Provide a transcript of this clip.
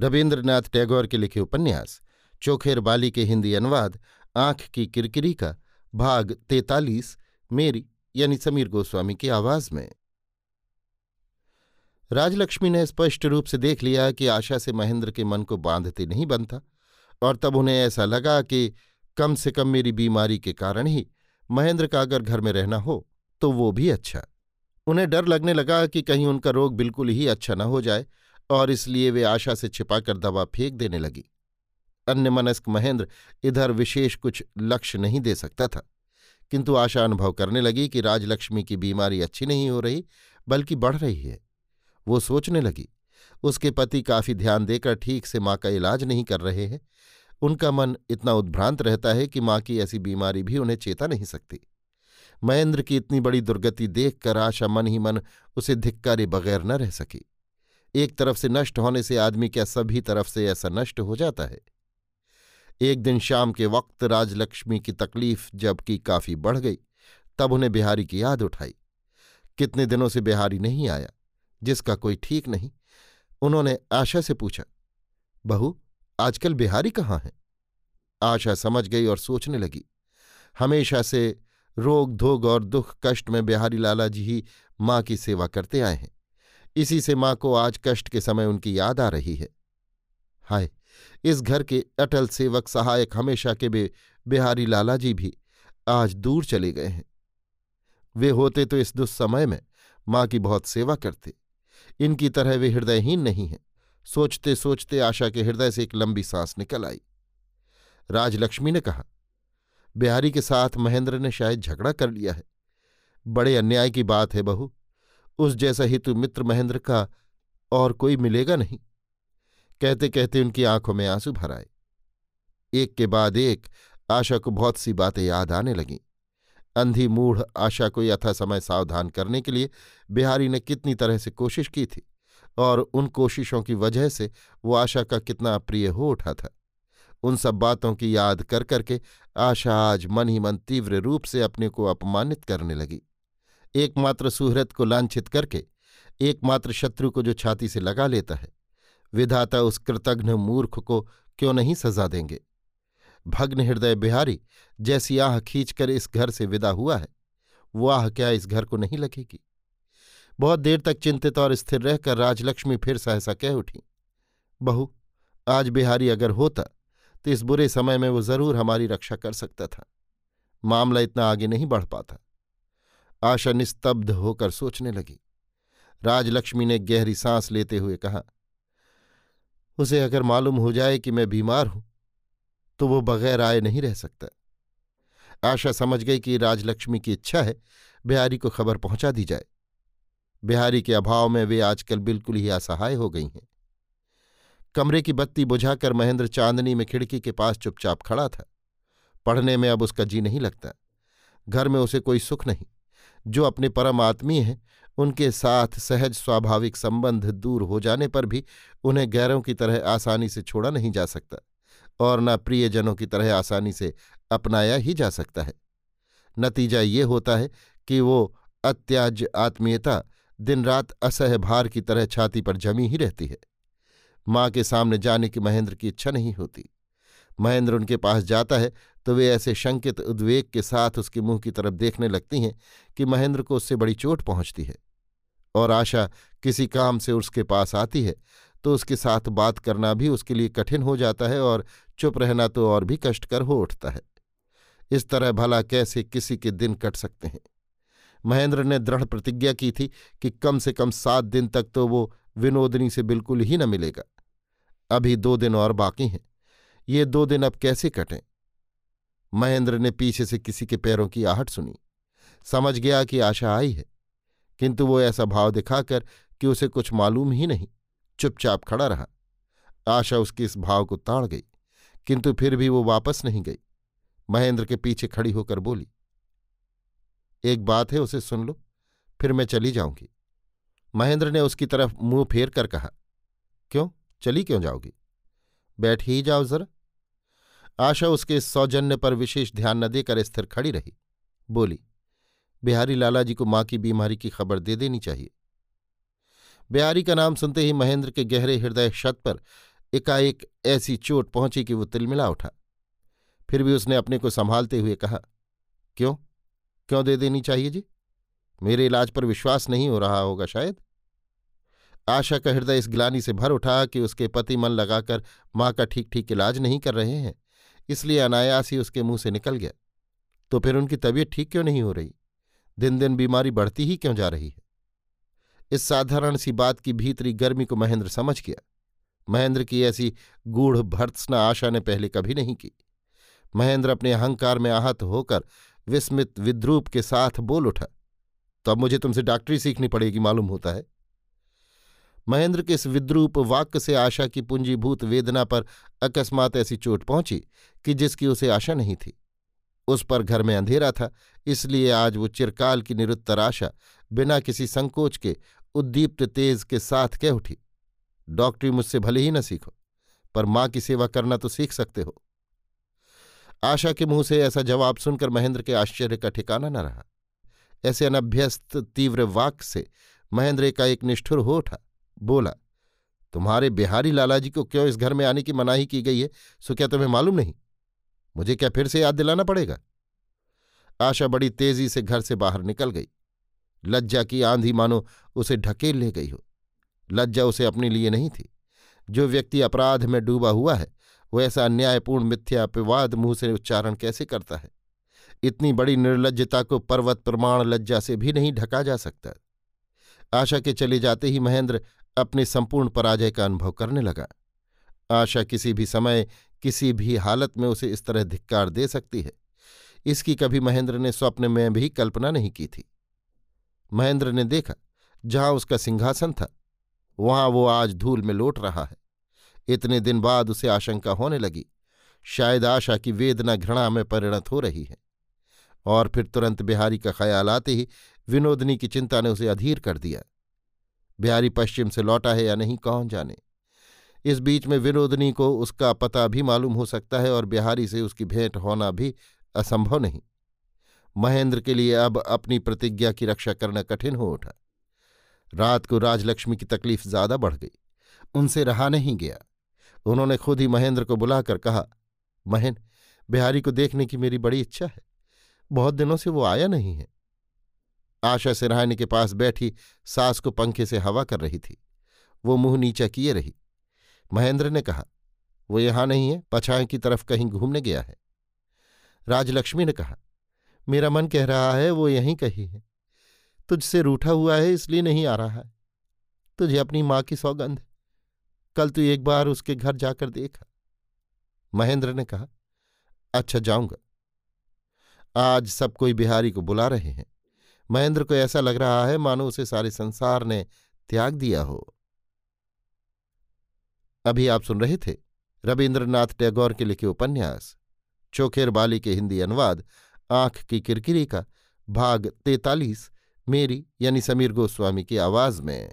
रविन्द्रनाथ टैगोर के लिखे उपन्यास, चोखेर बाली के हिंदी अनुवाद, आँख की किरकिरी का भाग तैतालीस, मेरी यानी समीर गोस्वामी की आवाज़ में। राजलक्ष्मी ने स्पष्ट रूप से देख लिया कि आशा से महेंद्र के मन को बांधते नहीं बनता, और तब उन्हें ऐसा लगा कि कम से कम मेरी बीमारी के कारण ही महेंद्र का अगर घर में रहना हो तो वो भी अच्छा। उन्हें डर लगने लगा कि कहीं उनका रोग बिल्कुल ही अच्छा न हो जाए और इसलिए वे आशा से छिपाकर दवा फेंक देने लगी। अन्य मनस्क महेंद्र इधर विशेष कुछ लक्ष्य नहीं दे सकता था, किंतु आशा अनुभव करने लगी कि राजलक्ष्मी की बीमारी अच्छी नहीं हो रही, बल्कि बढ़ रही है। वो सोचने लगी, उसके पति काफ़ी ध्यान देकर ठीक से माँ का इलाज नहीं कर रहे हैं। उनका मन इतना उद्भ्रांत रहता है कि माँ की ऐसी बीमारी भी उन्हें चेता नहीं सकती। महेंद्र की इतनी बड़ी दुर्गति देखकर आशा मन ही मन उसे धिक्कारे बगैर न रह सकी। एक तरफ़ से नष्ट होने से आदमी क्या सभी तरफ़ से ऐसा नष्ट हो जाता है? एक दिन शाम के वक्त राजलक्ष्मी की तकलीफ़ जबकि काफ़ी बढ़ गई, तब उन्हें बिहारी की याद उठाई। कितने दिनों से बिहारी नहीं आया, जिसका कोई ठीक नहीं, उन्होंने आशा से पूछा, बहू, आजकल बिहारी कहाँ है? आशा समझ गई और सोचने लगी। हमेशा से रोग, धोग और दुख कष्ट में बिहारी लाला जी ही माँ की सेवा करते आए हैं। इसी से माँ को आज कष्ट के समय उनकी याद आ रही है। हाय, इस घर के अटल सेवक सहायक हमेशा के बे, बिहारी लाला जी भी आज दूर चले गए हैं। वे होते तो इस दुस्समय में माँ की बहुत सेवा करते। इनकी तरह वे हृदयहीन नहीं हैं। सोचते सोचते आशा के हृदय से एक लंबी सांस निकल आई। राजलक्ष्मी ने कहा, बिहारी के साथ महेंद्र ने शायद झगड़ा कर लिया है। बड़े अन्याय की बात है बहू। उस जैसा हितु मित्र महेंद्र का और कोई मिलेगा नहीं। कहते कहते उनकी आँखों में आँसू भर आए। एक के बाद एक आशा को बहुत सी बातें याद आने लगीं। अंधी मूढ़ आशा को यथा समय सावधान करने के लिए बिहारी ने कितनी तरह से कोशिश की थी और उन कोशिशों की वजह से वो आशा का कितना अप्रिय हो उठा था। उन सब बातों की याद कर करके आशा आज मन ही मन तीव्र रूप से अपने को अपमानित करने लगी। एकमात्र सुहृत को लांछित करके एकमात्र शत्रु को जो छाती से लगा लेता है। विधाता उस कृतघ्न मूर्ख को क्यों नहीं सजा देंगे? भग्न हृदय बिहारी जैसी आह खींचकर इस घर से विदा हुआ है। वो आह क्या इस घर को नहीं लगेगी? बहुत देर तक चिंतित और स्थिर रहकर राजलक्ष्मी फिर सहसा कह उठी, बहू, आज बिहारी अगर होता तो इस बुरे समय में वो ज़रूर हमारी रक्षा कर सकता था। मामला इतना आगे नहीं बढ़ पाता। आशा निस्तब्ध होकर सोचने लगी। राजलक्ष्मी ने गहरी सांस लेते हुए कहा, उसे अगर मालूम हो जाए कि मैं बीमार हूँ तो वो बगैर आए नहीं रह सकता। आशा समझ गई कि राजलक्ष्मी की इच्छा है, बिहारी को खबर पहुँचा दी जाए। बिहारी के अभाव में वे आजकल बिल्कुल ही असहाय हो गई हैं। कमरे की बत्ती बुझाकर महेंद्र चांदनी में खिड़की के पास चुपचाप खड़ा था। पढ़ने में अब उसका जी नहीं लगता। घर में उसे कोई सुख नहीं। जो अपने परम आत्मीय हैं, उनके साथ सहज स्वाभाविक संबंध दूर हो जाने पर भी उन्हें गैरों की तरह आसानी से छोड़ा नहीं जा सकता और न प्रियजनों की तरह आसानी से अपनाया ही जा सकता है। नतीजा ये होता है कि वो अत्याज आत्मीयता दिन रात असह भार की तरह छाती पर जमी ही रहती है। माँ के सामने जाने की महेंद्र की इच्छा नहीं होती। महेंद्र उनके पास जाता है तो वे ऐसे शंकित उद्वेग के साथ उसके मुँह की तरफ़ देखने लगती हैं कि महेंद्र को उससे बड़ी चोट पहुँचती है। और आशा किसी काम से उसके पास आती है तो उसके साथ बात करना भी उसके लिए कठिन हो जाता है और चुप रहना तो और भी कष्टकर हो उठता है। इस तरह भला कैसे किसी के दिन कट सकते हैं? महेंद्र ने दृढ़ प्रतिज्ञा की थी कि कम से कम सात दिन तक तो वो विनोदनी से बिल्कुल ही न मिलेगा। अभी दो दिन और बाकी हैं। ये दो दिन अब कैसे कटें? महेंद्र ने पीछे से किसी के पैरों की आहट सुनी। समझ गया कि आशा आई है, किंतु वो ऐसा भाव दिखाकर कि उसे कुछ मालूम ही नहीं। चुपचाप खड़ा रहा। आशा उसके इस भाव को ताड़ गई, किंतु फिर भी वो वापस नहीं गई। महेंद्र के पीछे खड़ी होकर बोली, एक बात है, उसे सुन लो, फिर मैं चली जाऊँगी। महेंद्र ने उसकी तरफ़ मुँह फेर कर कहा, क्यों? चली क्यों जाओगी? बैठ ही जाओ जरा। आशा उसके सौजन्य पर विशेष ध्यान न देकर स्थिर खड़ी रही। बोली, बिहारी लालाजी को माँ की बीमारी की खबर दे देनी चाहिए। बिहारी का नाम सुनते ही महेंद्र के गहरे हृदय शत पर एकाएक ऐसी चोट पहुँची कि वो तिलमिला उठा। फिर भी उसने अपने को संभालते हुए कहा, क्यों? क्यों दे देनी चाहिए जी? मेरे इलाज पर विश्वास नहीं हो रहा होगा शायद। आशा का हृदय इस ग्लानी से भर उठा कि उसके पति मन लगाकर माँ का ठीक ठीक इलाज नहीं कर रहे हैं। इसलिए अनायास ही उसके मुँह से निकल गया। तो फिर उनकी तबीयत ठीक क्यों नहीं हो रही? दिन दिन बीमारी बढ़ती ही क्यों जा रही है? इस साधारण सी बात की भीतरी गर्मी को महेंद्र समझ गया। महेंद्र की ऐसी गूढ़ भर्त्सना आशा ने पहले कभी नहीं की। महेंद्र अपने अहंकार में आहत होकर विस्मित विद्रूप के साथ बोल उठा तो अब मुझे तुमसे डॉक्टरी सीखनी पड़ेगी, मालूम होता है। महेंद्र के इस विद्रूप वाक्य से आशा की पूंजीभूत वेदना पर अकस्मात ऐसी चोट पहुँची कि जिसकी उसे आशा नहीं थी। उस पर घर में अंधेरा था, इसलिए आज वो चिरकाल की निरुत्तर आशा बिना किसी संकोच के, उद्दीप्त तेज के साथ कह उठी, डॉक्टरी मुझसे भले ही न सीखो, पर माँ की सेवा करना तो सीख सकते हो। आशा के मुँह से ऐसा जवाब सुनकर महेंद्र के आश्चर्य का ठिकाना न रहा। ऐसे अनभ्यस्त तीव्र वाक से महेंद्र का एक निष्ठुर हो उठा। बोला, तुम्हारे बिहारी लालाजी को क्यों इस घर में आने की मनाही की गई है? सो क्या तुम्हें मालूम नहीं? मुझे क्या फिर से याद दिलाना पड़ेगा? आशा बड़ी तेज़ी से घर से बाहर निकल गई। लज्जा की आंधी मानो उसे ढकेल ले गई हो। लज्जा उसे अपने लिए नहीं थी। जो व्यक्ति अपराध में डूबा हुआ है, वो ऐसा अन्यायपूर्ण मिथ्यापवाद मुँह से उच्चारण कैसे करता है? इतनी बड़ी निर्लजता को पर्वत प्रमाण लज्जा से भी नहीं ढका जा सकता। आशा के चले जाते ही महेंद्र अपने संपूर्ण पराजय का अनुभव करने लगा। आशा किसी भी समय किसी भी हालत में उसे इस तरह धिक्कार दे सकती है। इसकी कभी महेंद्र ने स्वप्न में भी कल्पना नहीं की थी। महेंद्र ने देखा, जहाँ उसका सिंहासन था, वहाँ वो आज धूल में लौट रहा है। इतने दिन बाद उसे आशंका होने लगी, शायद आशा की वेदना घृणा में परिणत हो रही है। और फिर तुरंत बिहारी का ख्याल आते ही विनोदनी की चिंता ने उसे अधीर कर दिया। बिहारी पश्चिम से लौटा है या नहीं, कौन जाने। इस बीच में विनोदनी को उसका पता भी मालूम हो सकता है और बिहारी से उसकी भेंट होना भी असंभव नहीं। महेंद्र के लिए अब अपनी प्रतिज्ञा की रक्षा करना कठिन हो उठा। रात को राजलक्ष्मी की तकलीफ़ ज़्यादा बढ़ गई। उनसे रहा नहीं गया। उन्होंने खुद ही महेंद्र को बुलाकर कहा महेन बिहारी को देखने की मेरी बड़ी इच्छा है। बहुत दिनों से वो आया नहीं है। आशा सिरहानी के पास बैठी, सास को पंखे से हवा कर रही थी। वो मुँह नीचा किए रही। महेंद्र ने कहा, वो यहाँ नहीं है, पछाए की तरफ़ कहीं घूमने गया है। राजलक्ष्मी ने कहा, मेरा मन कह रहा है वो यहीं कहीं है। तुझसे रूठा हुआ है, इसलिए नहीं आ रहा है। तुझे अपनी माँ की सौगंध। कल तू एक बार उसके घर जाकर देखा। महेंद्र ने कहा अच्छा जाऊँगा। आज सब कोई बिहारी को बुला रहे हैं। महेंद्र को ऐसा लग रहा है मानो उसे सारे संसार ने त्याग दिया हो। अभी आप सुन रहे थे रविन्द्रनाथ टैगोर के लिखे उपन्यास, चोखेर बाली के हिंदी अनुवाद, आँख की किरकिरी का, भाग तैतालीस, मेरी यानी समीर गोस्वामी की आवाज़ में।